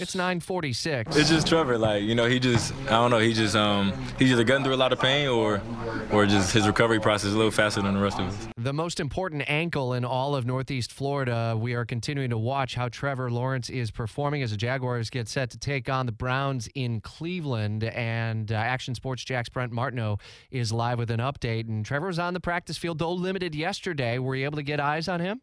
It's 946. It's just Trevor. Like you know, he just I don't know. He just um he's either gotten through a lot of pain or or just his recovery process is a little faster than the rest of us. The most important ankle in all of Northeast Florida. We are continuing to watch how Trevor Lawrence is performing as the Jaguars get set to take on the Browns in Cleveland. And uh, Action Sports Jax Brent Martineau is live with an update. And Trevor was on the practice field, though limited yesterday. Were you able to get eyes on him?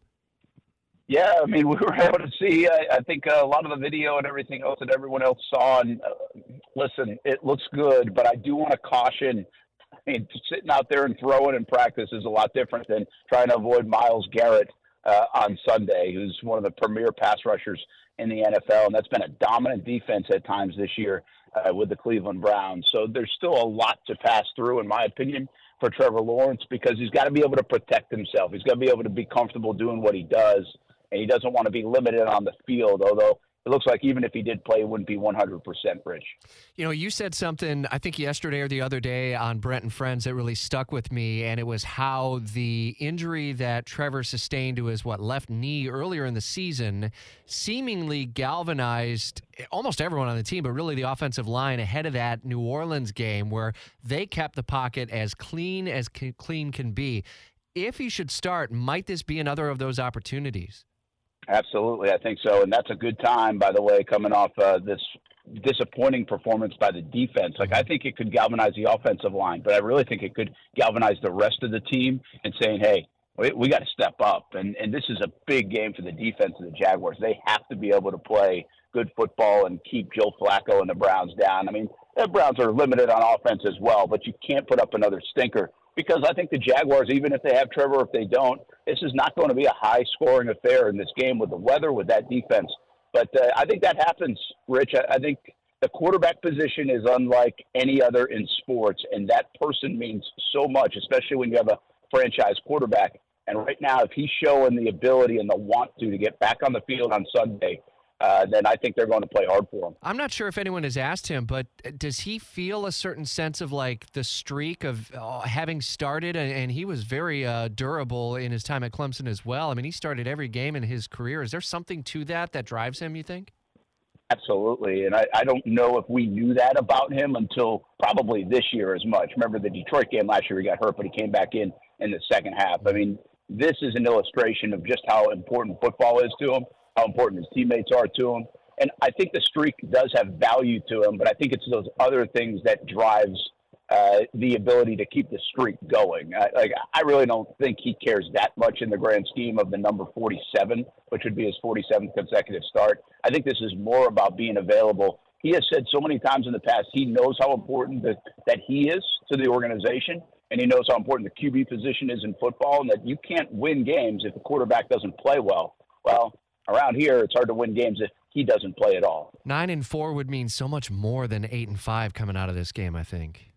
Yeah, I mean, we were able to see. I, I think uh, a lot of the video and everything else that everyone else saw. And uh, listen, it looks good, but I do want to caution. I mean, sitting out there and throwing in practice is a lot different than trying to avoid Myles Garrett uh, on Sunday, who's one of the premier pass rushers in the NFL, and that's been a dominant defense at times this year uh, with the Cleveland Browns. So there's still a lot to pass through, in my opinion, for Trevor Lawrence because he's got to be able to protect himself. He's got to be able to be comfortable doing what he does and he doesn't want to be limited on the field. Although it looks like even if he did play, it wouldn't be 100% rich. You know, you said something, I think yesterday or the other day on Brent and Friends that really stuck with me, and it was how the injury that Trevor sustained to his, what, left knee earlier in the season seemingly galvanized almost everyone on the team, but really the offensive line ahead of that New Orleans game where they kept the pocket as clean as clean can be. If he should start, might this be another of those opportunities? Absolutely, I think so, and that's a good time, by the way, coming off uh, this disappointing performance by the defense. Like I think it could galvanize the offensive line, but I really think it could galvanize the rest of the team and saying, "Hey, we, we got to step up." And and this is a big game for the defense of the Jaguars. They have to be able to play good football and keep Joe Flacco and the Browns down. I mean, the Browns are limited on offense as well, but you can't put up another stinker because I think the Jaguars, even if they have Trevor, if they don't, this is not going to be a high scoring affair in this game with the weather, with that defense. But uh, I think that happens, Rich. I, I think the quarterback position is unlike any other in sports, and that person means so much, especially when you have a franchise quarterback. And right now, if he's showing the ability and the want to to get back on the field on Sunday, uh, then I think they're going to play hard for him. I'm not sure if anyone has asked him, but does he feel a certain sense of like the streak of uh, having started, and, and he was very uh, durable in his time at Clemson as well. I mean, he started every game in his career. Is there something to that that drives him? You think? Absolutely, and I, I don't know if we knew that about him until probably this year as much. Remember the Detroit game last year? He got hurt, but he came back in in the second half. I mean, this is an illustration of just how important football is to him how important his teammates are to him. And I think the streak does have value to him, but I think it's those other things that drives uh, the ability to keep the streak going. I, like I really don't think he cares that much in the grand scheme of the number 47, which would be his 47th consecutive start. I think this is more about being available. He has said so many times in the past he knows how important that, that he is to the organization, and he knows how important the QB position is in football, and that you can't win games if the quarterback doesn't play well. Well, around here, it's hard to win games if he doesn't play at all. Nine and four would mean so much more than eight and five coming out of this game. I think.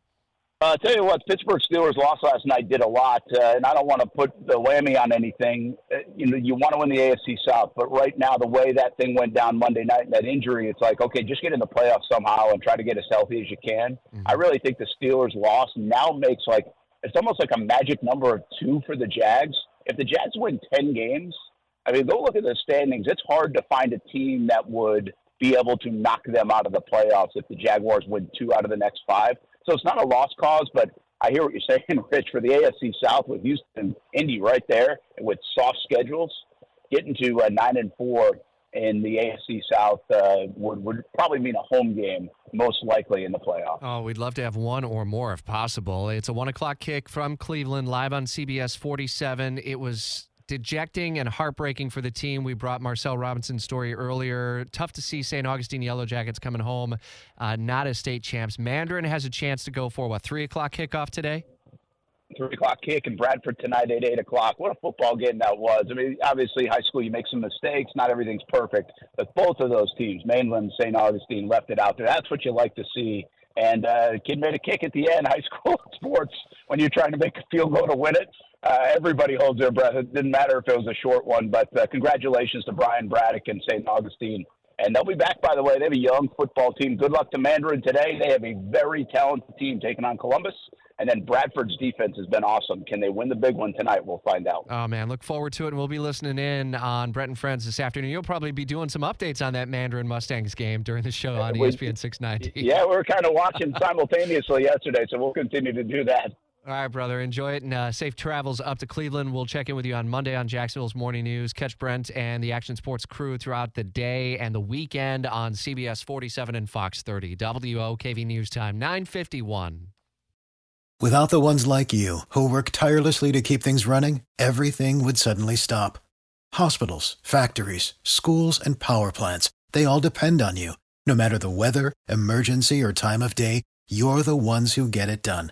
Uh, tell you what, Pittsburgh Steelers loss last night did a lot, uh, and I don't want to put the whammy on anything. Uh, you know, you want to win the AFC South, but right now, the way that thing went down Monday night, and that injury, it's like, okay, just get in the playoffs somehow and try to get as healthy as you can. Mm-hmm. I really think the Steelers' loss now makes like it's almost like a magic number of two for the Jags. If the Jags win ten games, I mean, go look at the standings. It's hard to find a team that would be able to knock them out of the playoffs if the Jaguars win two out of the next five. So it's not a lost cause, but I hear what you're saying, Rich, for the AFC South with Houston, Indy right there with soft schedules, getting to uh, nine and four in the AFC South uh, would, would probably mean a home game, most likely in the playoffs. Oh, we'd love to have one or more if possible. It's a one o'clock kick from Cleveland, live on CBS 47. It was dejecting and heartbreaking for the team. We brought Marcel Robinson's story earlier. Tough to see St. Augustine Yellow Jackets coming home, uh, not as state champs. Mandarin has a chance to go for what three o'clock kickoff today. Three o'clock kick in Bradford tonight at eight o'clock. What a football game that was! I mean, obviously, high school you make some mistakes. Not everything's perfect, but both of those teams, Mainland, St. Augustine, left it out there. That's what you like to see. And uh, kid made a kick at the end. High school sports when you're trying to make a field goal to win it uh, everybody holds their breath. It didn't matter if it was a short one, but uh, congratulations to Brian Braddock and St. Augustine And they'll be back, by the way. They have a young football team. Good luck to Mandarin today. They have a very talented team taking on Columbus. And then Bradford's defense has been awesome. Can they win the big one tonight? We'll find out. Oh, man. Look forward to it. And we'll be listening in on Brent and Friends this afternoon. You'll probably be doing some updates on that Mandarin Mustangs game during the show on ESPN 690. Yeah, we were kind of watching simultaneously yesterday, so we'll continue to do that. All right, brother. Enjoy it and uh, safe travels up to Cleveland. We'll check in with you on Monday on Jacksonville's Morning News. Catch Brent and the Action Sports crew throughout the day and the weekend on CBS 47 and Fox 30. WOKV News Time, 951. Without the ones like you who work tirelessly to keep things running, everything would suddenly stop. Hospitals, factories, schools, and power plants, they all depend on you. No matter the weather, emergency, or time of day, you're the ones who get it done.